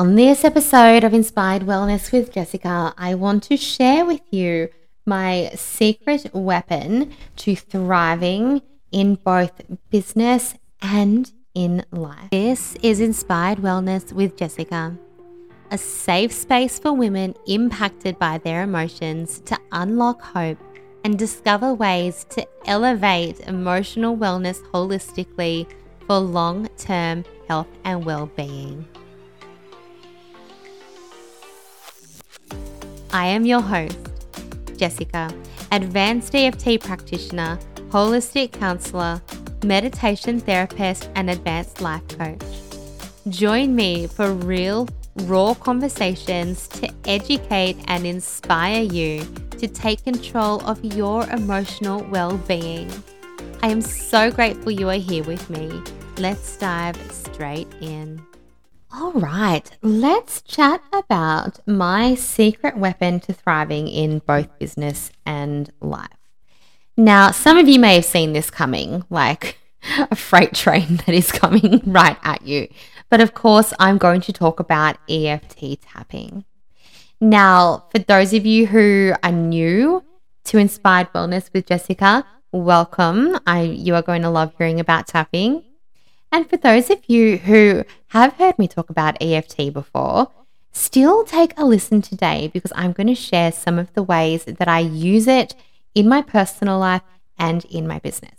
On this episode of Inspired Wellness with Jessica, I want to share with you my secret weapon to thriving in both business and in life. This is Inspired Wellness with Jessica, a safe space for women impacted by their emotions to unlock hope and discover ways to elevate emotional wellness holistically for long term health and well being. I am your host, Jessica, advanced EFT practitioner, holistic counselor, meditation therapist, and advanced life coach. Join me for real, raw conversations to educate and inspire you to take control of your emotional well being. I am so grateful you are here with me. Let's dive straight in. All right, let's chat about my secret weapon to thriving in both business and life. Now, some of you may have seen this coming, like a freight train that is coming right at you. But of course, I'm going to talk about EFT tapping. Now, for those of you who are new to Inspired Wellness with Jessica, welcome. I you are going to love hearing about tapping. And for those of you who have heard me talk about EFT before, still take a listen today because I'm going to share some of the ways that I use it in my personal life and in my business.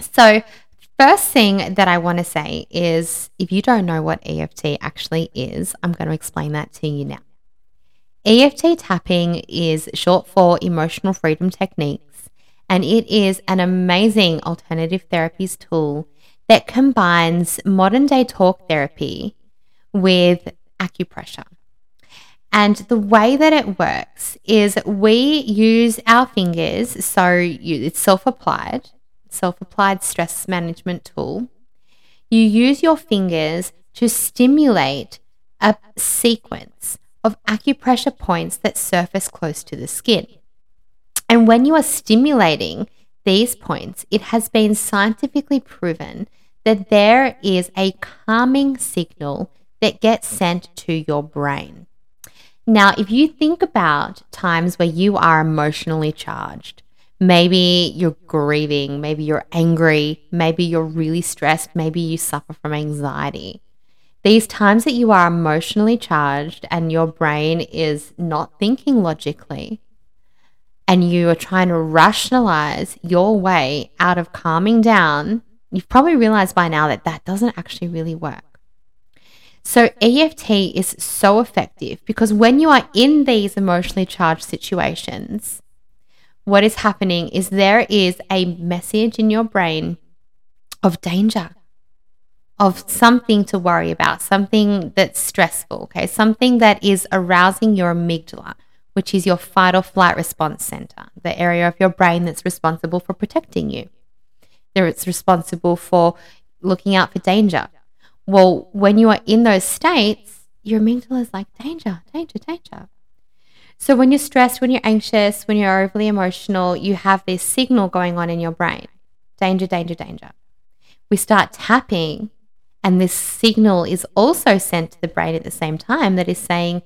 So, first thing that I want to say is if you don't know what EFT actually is, I'm going to explain that to you now. EFT tapping is short for emotional freedom techniques, and it is an amazing alternative therapies tool that combines modern day talk therapy with acupressure. And the way that it works is we use our fingers, so you, it's self applied, self applied stress management tool. You use your fingers to stimulate a sequence of acupressure points that surface close to the skin. And when you are stimulating these points, it has been scientifically proven that there is a calming signal that gets sent to your brain. Now, if you think about times where you are emotionally charged, maybe you're grieving, maybe you're angry, maybe you're really stressed, maybe you suffer from anxiety. These times that you are emotionally charged and your brain is not thinking logically, and you are trying to rationalize your way out of calming down You've probably realized by now that that doesn't actually really work. So, EFT is so effective because when you are in these emotionally charged situations, what is happening is there is a message in your brain of danger, of something to worry about, something that's stressful, okay? Something that is arousing your amygdala, which is your fight or flight response center, the area of your brain that's responsible for protecting you it's responsible for looking out for danger. Well, when you are in those states, your amygdala is like danger, danger, danger. So when you're stressed, when you're anxious, when you're overly emotional, you have this signal going on in your brain danger, danger, danger. We start tapping, and this signal is also sent to the brain at the same time that is saying,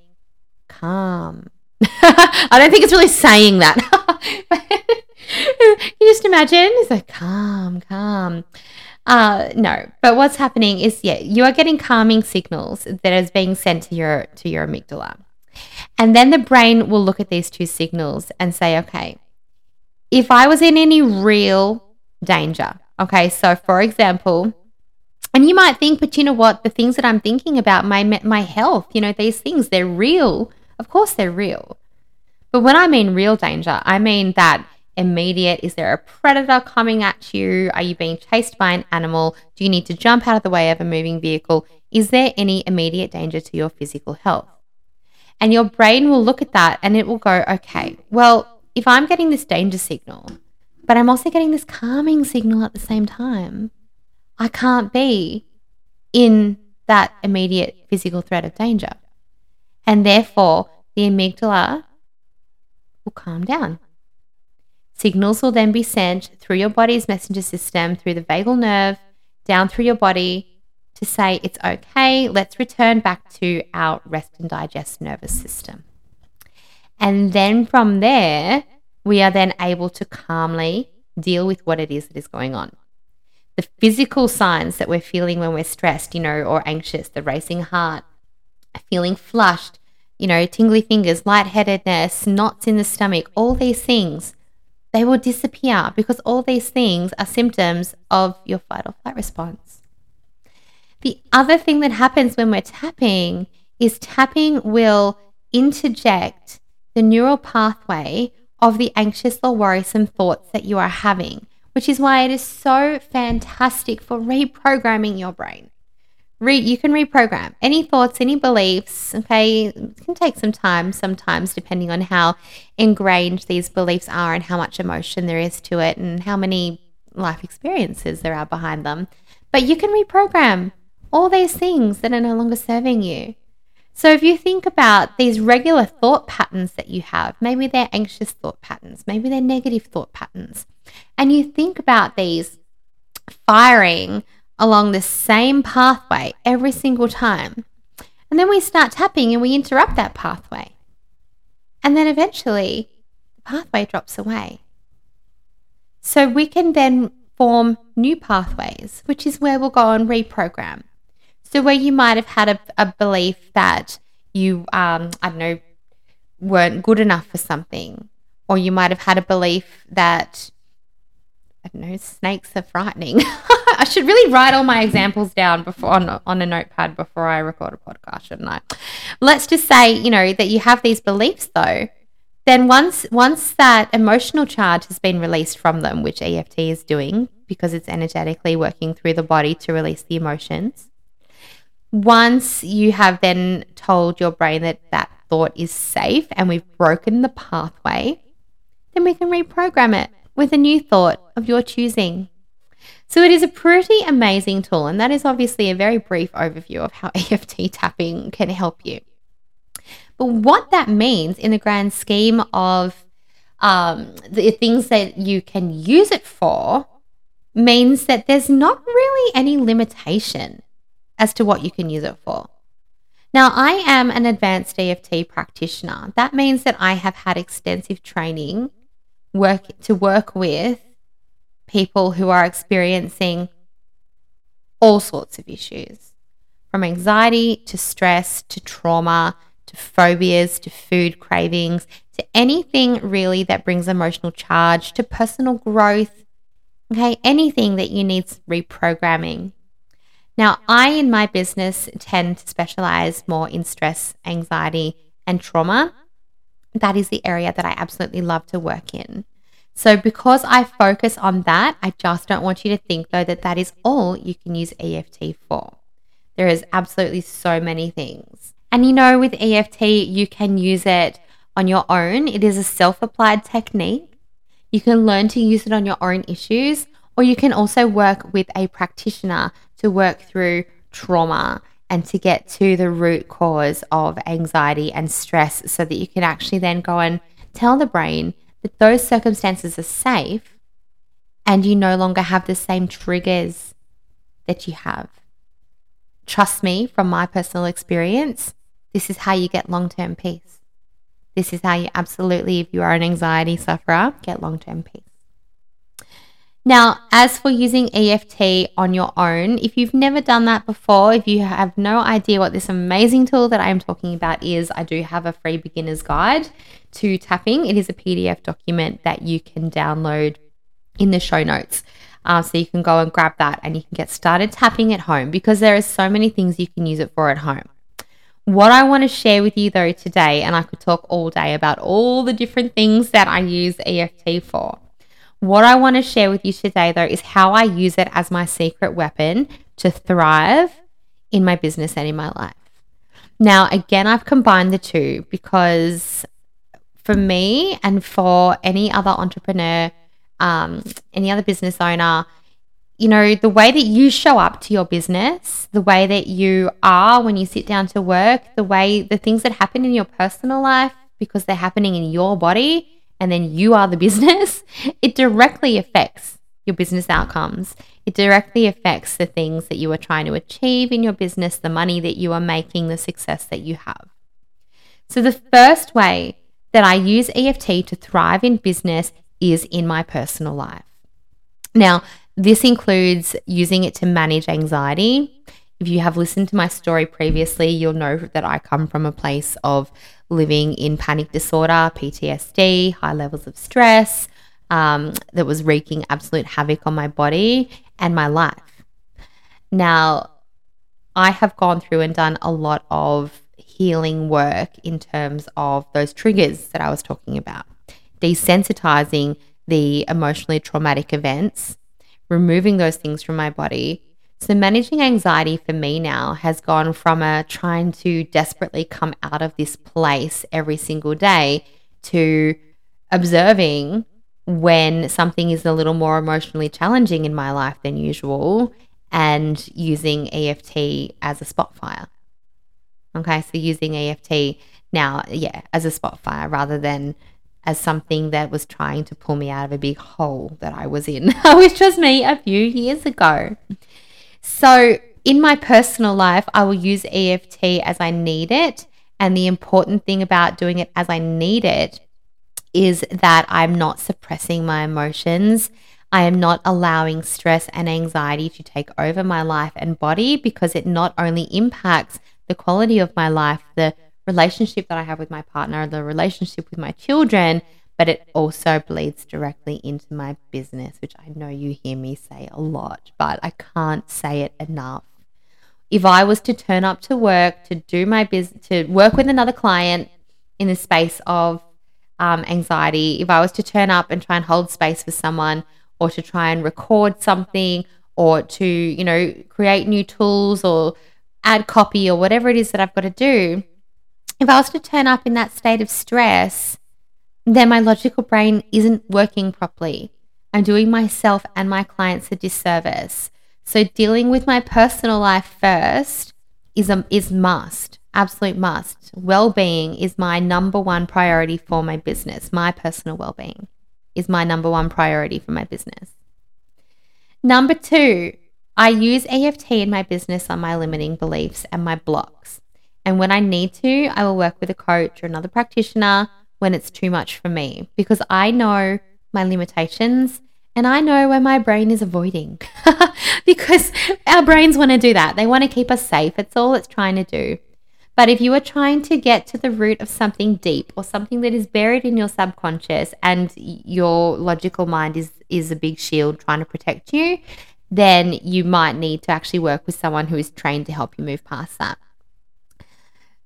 calm. I don't think it's really saying that. you just imagine it's like calm, calm. Uh, no, but what's happening is yeah, you are getting calming signals that is being sent to your to your amygdala, and then the brain will look at these two signals and say, okay, if I was in any real danger, okay, so for example. And you might think, but you know what? The things that I'm thinking about, my my health, you know, these things, they're real. Of course, they're real. But when I mean real danger, I mean that immediate? Is there a predator coming at you? Are you being chased by an animal? Do you need to jump out of the way of a moving vehicle? Is there any immediate danger to your physical health? And your brain will look at that and it will go, okay, well, if I'm getting this danger signal, but I'm also getting this calming signal at the same time, I can't be in that immediate physical threat of danger. And therefore, the amygdala will calm down. Signals will then be sent through your body's messenger system, through the vagal nerve, down through your body, to say it's okay, let's return back to our rest and digest nervous system. And then from there, we are then able to calmly deal with what it is that is going on. The physical signs that we're feeling when we're stressed, you know, or anxious, the racing heart, feeling flushed, you know, tingly fingers, lightheadedness, knots in the stomach, all these things, they will disappear because all these things are symptoms of your fight or flight response. The other thing that happens when we're tapping is tapping will interject the neural pathway of the anxious or worrisome thoughts that you are having, which is why it is so fantastic for reprogramming your brain. Re- you can reprogram any thoughts, any beliefs. Okay, it can take some time sometimes, depending on how ingrained these beliefs are and how much emotion there is to it and how many life experiences there are behind them. But you can reprogram all these things that are no longer serving you. So if you think about these regular thought patterns that you have, maybe they're anxious thought patterns, maybe they're negative thought patterns, and you think about these firing along the same pathway every single time. And then we start tapping and we interrupt that pathway. And then eventually the pathway drops away. So we can then form new pathways, which is where we'll go and reprogram. So where you might have had a, a belief that you, um, I don't know, weren't good enough for something, or you might have had a belief that I don't know, snakes are frightening. I should really write all my examples down before on, on a notepad before I record a podcast, shouldn't I? Let's just say, you know, that you have these beliefs though. Then once once that emotional charge has been released from them, which EFT is doing because it's energetically working through the body to release the emotions, once you have then told your brain that that thought is safe and we've broken the pathway, then we can reprogram it with a new thought of your choosing. So it is a pretty amazing tool, and that is obviously a very brief overview of how EFT tapping can help you. But what that means in the grand scheme of um, the things that you can use it for means that there's not really any limitation as to what you can use it for. Now, I am an advanced EFT practitioner. That means that I have had extensive training work to work with people who are experiencing all sorts of issues from anxiety to stress to trauma to phobias to food cravings to anything really that brings emotional charge to personal growth okay anything that you need reprogramming now, I in my business tend to specialize more in stress, anxiety, and trauma. That is the area that I absolutely love to work in. So, because I focus on that, I just don't want you to think though that that is all you can use EFT for. There is absolutely so many things. And you know, with EFT, you can use it on your own. It is a self applied technique. You can learn to use it on your own issues, or you can also work with a practitioner to work through trauma and to get to the root cause of anxiety and stress so that you can actually then go and tell the brain that those circumstances are safe and you no longer have the same triggers that you have. Trust me, from my personal experience, this is how you get long term peace. This is how you absolutely, if you are an anxiety sufferer, get long term peace. Now, as for using EFT on your own, if you've never done that before, if you have no idea what this amazing tool that I'm talking about is, I do have a free beginner's guide to tapping. It is a PDF document that you can download in the show notes. Uh, so you can go and grab that and you can get started tapping at home because there are so many things you can use it for at home. What I want to share with you though today, and I could talk all day about all the different things that I use EFT for what I want to share with you today, though, is how I use it as my secret weapon to thrive in my business and in my life. Now, again, I've combined the two because for me and for any other entrepreneur, um, any other business owner, you know, the way that you show up to your business, the way that you are when you sit down to work, the way the things that happen in your personal life because they're happening in your body and then you are the business, it directly affects your business outcomes. It directly affects the things that you are trying to achieve in your business, the money that you are making, the success that you have. So, the first way that I use EFT to thrive in business is in my personal life. Now, this includes using it to manage anxiety. If you have listened to my story previously, you'll know that I come from a place of living in panic disorder, PTSD, high levels of stress, um, that was wreaking absolute havoc on my body and my life. Now, I have gone through and done a lot of healing work in terms of those triggers that I was talking about, desensitizing the emotionally traumatic events, removing those things from my body. So, managing anxiety for me now has gone from a trying to desperately come out of this place every single day to observing when something is a little more emotionally challenging in my life than usual and using EFT as a spot fire. Okay, so using EFT now, yeah, as a spot fire rather than as something that was trying to pull me out of a big hole that I was in, which was me a few years ago. So, in my personal life, I will use EFT as I need it. And the important thing about doing it as I need it is that I'm not suppressing my emotions. I am not allowing stress and anxiety to take over my life and body because it not only impacts the quality of my life, the relationship that I have with my partner, the relationship with my children, but it also bleeds directly into my business, which I know you hear me say a lot, but I can't say it enough. If I was to turn up to work to do my business, to work with another client in the space of um, anxiety, if I was to turn up and try and hold space for someone or to try and record something or to, you know, create new tools or add copy or whatever it is that I've got to do, if I was to turn up in that state of stress, then my logical brain isn't working properly. I'm doing myself and my clients a disservice. So dealing with my personal life first is a is must absolute must. Well being is my number one priority for my business. My personal well being is my number one priority for my business. Number two, I use EFT in my business on my limiting beliefs and my blocks. And when I need to, I will work with a coach or another practitioner when it's too much for me because I know my limitations and I know where my brain is avoiding because our brains want to do that. They want to keep us safe. It's all it's trying to do. But if you are trying to get to the root of something deep or something that is buried in your subconscious and your logical mind is is a big shield trying to protect you, then you might need to actually work with someone who is trained to help you move past that.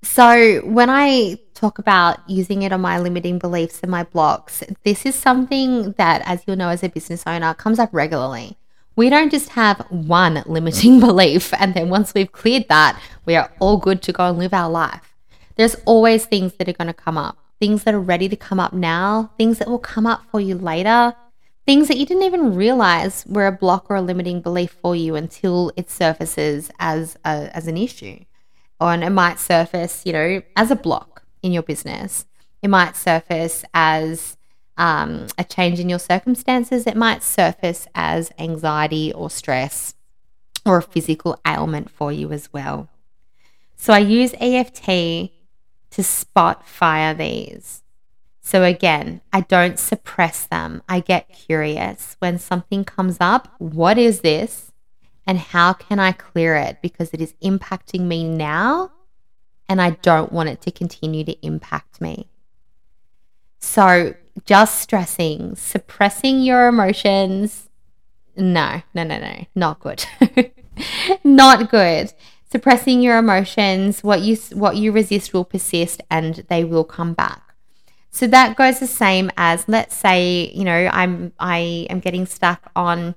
So, when I talk about using it on my limiting beliefs and my blocks, this is something that, as you'll know as a business owner, comes up regularly we don't just have one limiting belief and then once we've cleared that, we are all good to go and live our life. There's always things that are going to come up, things that are ready to come up now, things that will come up for you later, things that you didn't even realize were a block or a limiting belief for you until it surfaces as a, as an issue. Or it might surface, you know, as a block in your business. It might surface as um, a change in your circumstances, it might surface as anxiety or stress or a physical ailment for you as well. So I use EFT to spot fire these. So again, I don't suppress them. I get curious when something comes up. What is this? And how can I clear it? Because it is impacting me now and I don't want it to continue to impact me. So just stressing, suppressing your emotions. No, no, no, no, not good. not good. Suppressing your emotions, what you what you resist will persist and they will come back. So that goes the same as let's say, you know, I'm I am getting stuck on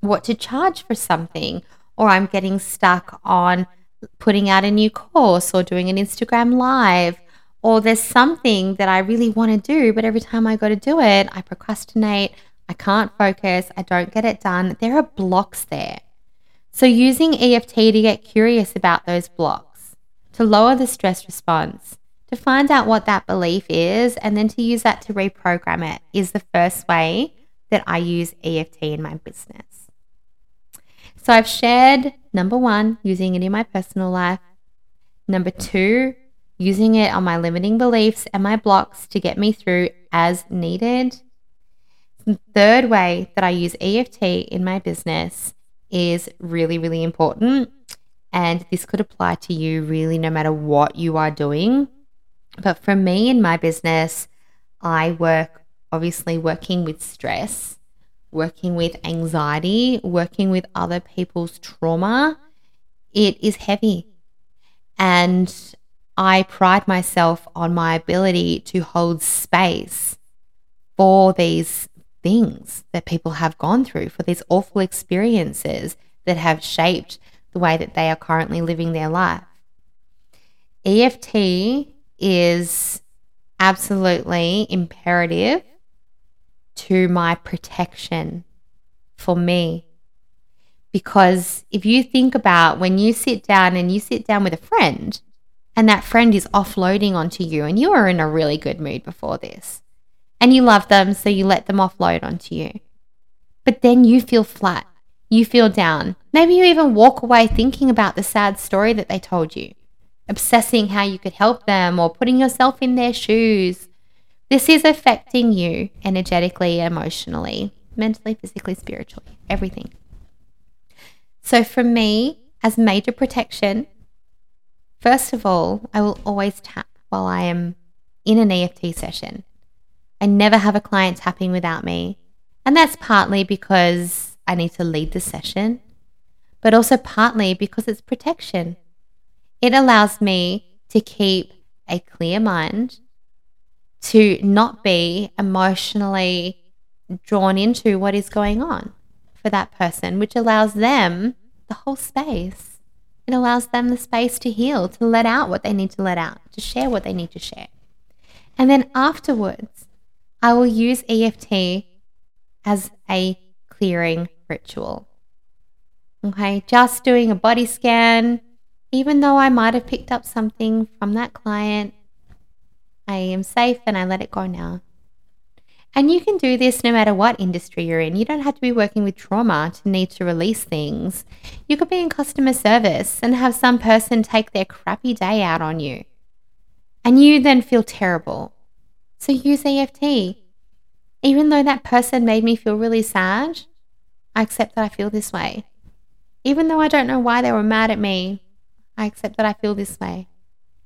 what to charge for something or I'm getting stuck on putting out a new course or doing an Instagram live or there's something that I really want to do, but every time I go to do it, I procrastinate, I can't focus, I don't get it done. There are blocks there. So, using EFT to get curious about those blocks, to lower the stress response, to find out what that belief is, and then to use that to reprogram it is the first way that I use EFT in my business. So I've shared number one, using it in my personal life. Number two, using it on my limiting beliefs and my blocks to get me through as needed. Third way that I use EFT in my business is really, really important. And this could apply to you really no matter what you are doing. But for me in my business, I work obviously working with stress, working with anxiety, working with other people's trauma. It is heavy. And I pride myself on my ability to hold space for these things that people have gone through, for these awful experiences that have shaped the way that they are currently living their life. EFT is absolutely imperative to my protection for me. Because if you think about when you sit down and you sit down with a friend, and that friend is offloading onto you, and you are in a really good mood before this, and you love them, so you let them offload onto you. But then you feel flat, you feel down. Maybe you even walk away thinking about the sad story that they told you, obsessing how you could help them or putting yourself in their shoes. This is affecting you energetically, emotionally, mentally, physically, spiritually, everything. So, for me, as major protection, first of all, I will always tap while I am in an EFT session. I never have a client tapping without me. And that's partly because I need to lead the session, but also partly because it's protection. It allows me to keep a clear mind, to not be emotionally drawn into what is going on for that person, which allows them the whole space. It allows them the space to heal, to let out what they need to let out, to share what they need to share. And then afterwards, I will use EFT as a clearing ritual. Okay, just doing a body scan, even though I might have picked up something from that client, I am safe and I let it go now. And you can do this no matter what industry you're in. You don't have to be working with trauma to need to release things. You could be in customer service and have some person take their crappy day out on you. And you then feel terrible so use EFT. Even though that person made me feel really sad, I accept that I feel this way. Even though I don't know why they were mad at me, I accept that I feel this way.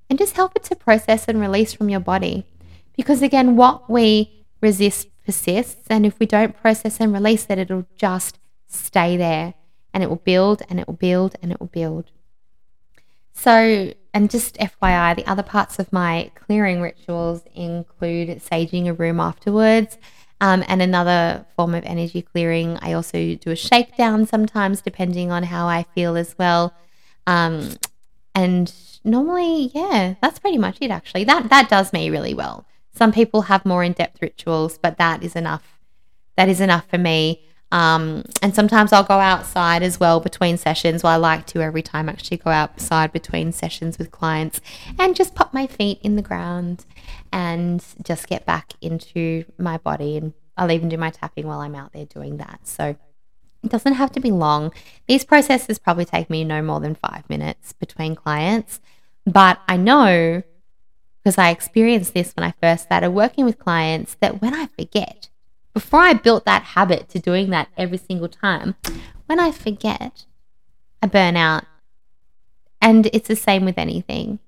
And just help it to process and release from your body. Because again, what we resist persists. And if we don't process and release it, it'll just stay there and it will build and it will build and it will build. So, and just FYI, the other parts of my clearing rituals include saging a room afterwards. Um, and another form of energy clearing, I also do a shakedown sometimes, depending on how I feel as well. Um, and normally, yeah, that's pretty much it. Actually, that that does me really well. Some people have more in depth rituals, but that is enough. That is enough for me. Um, and sometimes I'll go outside as well between sessions. Well, I like to every time actually go outside between sessions with clients and just pop my feet in the ground and just get back into my body. And I'll even do my tapping while I'm out there doing that. So it doesn't have to be long. These processes probably take me no more than five minutes between clients. But I know because I experienced this when I first started working with clients that when I forget, before I built that habit to doing that every single time, when I forget, I burn out. And it's the same with anything.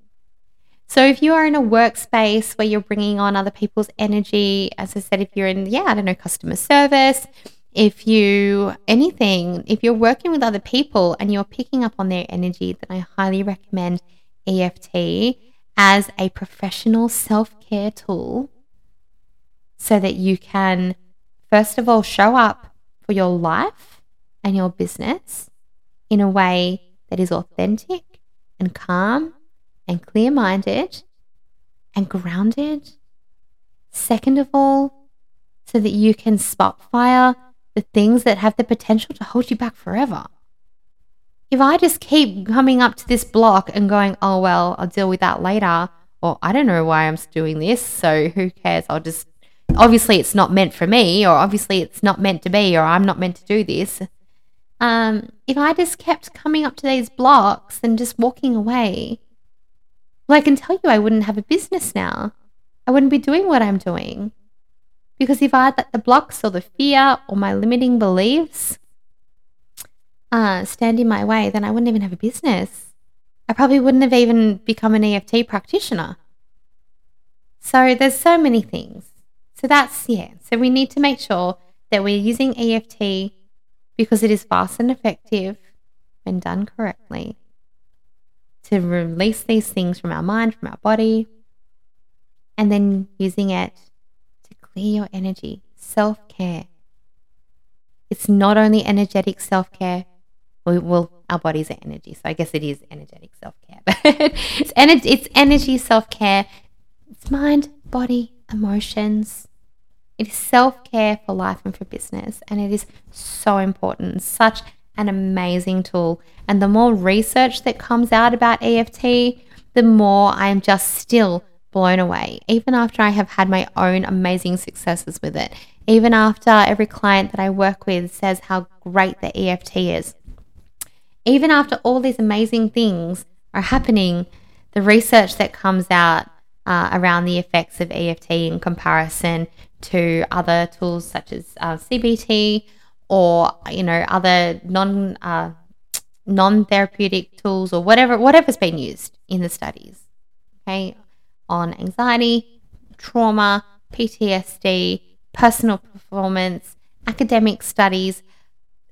So if you are in a workspace where you're bringing on other people's energy, as I said, if you're in, yeah, I don't know, customer service, if you, anything, if you're working with other people and you're picking up on their energy, then I highly recommend EFT as a professional self care tool so that you can first of all, show up for your life and your business in a way that is authentic and calm and clear minded and grounded. Second of all, so that you can spot fire the things that have the potential to hold you back forever. If I just keep coming up to this block and going, oh, well, I'll deal with that later, or I don't know why I'm doing this, so who cares? I'll just obviously it's not meant for me, or obviously it's not meant to be, or I'm not meant to do this. Um, if I just kept coming up to these blocks and just walking away, well, I can tell you I wouldn't have a business now. I wouldn't be doing what I'm doing. Because if I had let the blocks or the fear or my limiting beliefs uh, stand in my way, then I wouldn't even have a business. I probably wouldn't have even become an EFT practitioner. So there's so many things. So that's, yeah. So we need to make sure that we're using EFT because it is fast and effective when done correctly to release these things from our mind, from our body, and then using it clear your energy. Self care. It's not only energetic self care. Well, our bodies are energy, so I guess it is energetic self care. But it's, ener- it's energy self care. It's mind, body, emotions. It is self care for life and for business, and it is so important. Such an amazing tool. And the more research that comes out about EFT, the more I am just still blown away, even after I have had my own amazing successes with it. Even after every client that I work with says how great the EFT is. Even after all these amazing things are happening, the research that comes out uh, around the effects of EFT in comparison to other tools such as uh, CBT or you know other non uh, non therapeutic tools or whatever whatever's been used in the studies. Okay, on anxiety, trauma, PTSD, personal performance, academic studies,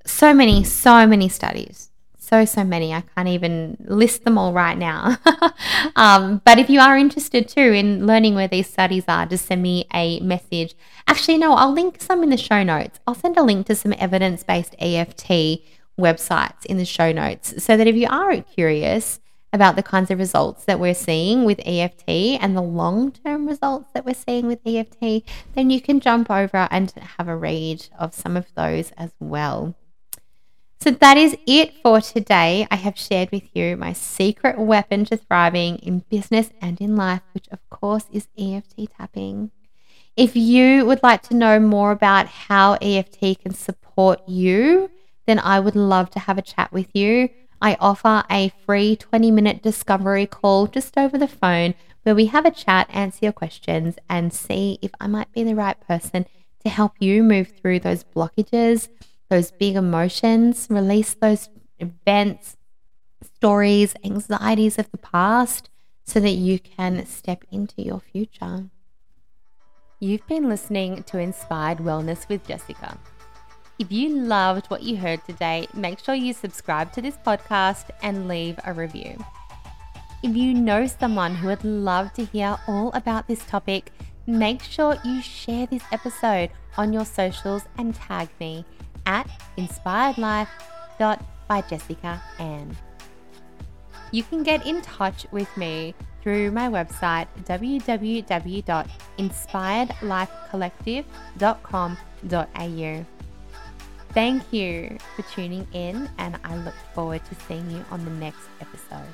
so many, so many studies. So, so many. I can't even list them all right now. um, but if you are interested too in learning where these studies are, just send me a message. Actually, no, I'll link some in the show notes. I'll send a link to some evidence based EFT websites in the show notes so that if you are curious about the kinds of results that we're seeing with EFT and the long term results that we're seeing with EFT, then you can jump over and have a read of some of those as well. So that is it for today. I have shared with you my secret weapon to thriving in business and in life, which of course is EFT tapping. If you would like to know more about how EFT can support you, then I would love to have a chat with you. I offer a free 20 minute discovery call just over the phone where we have a chat, answer your questions, and see if I might be the right person to help you move through those blockages those big emotions, release those events, stories, anxieties of the past so that you can step into your future. You've been listening to Inspired Wellness with Jessica. If you loved what you heard today, make sure you subscribe to this podcast and leave a review. If you know someone who would love to hear all about this topic, make sure you share this episode on your socials and tag me at inspiredlife.byjessicaann. You can get in touch with me through my website www.inspiredlifecollective.com.au. Thank you for tuning in, and I look forward to seeing you on the next episode.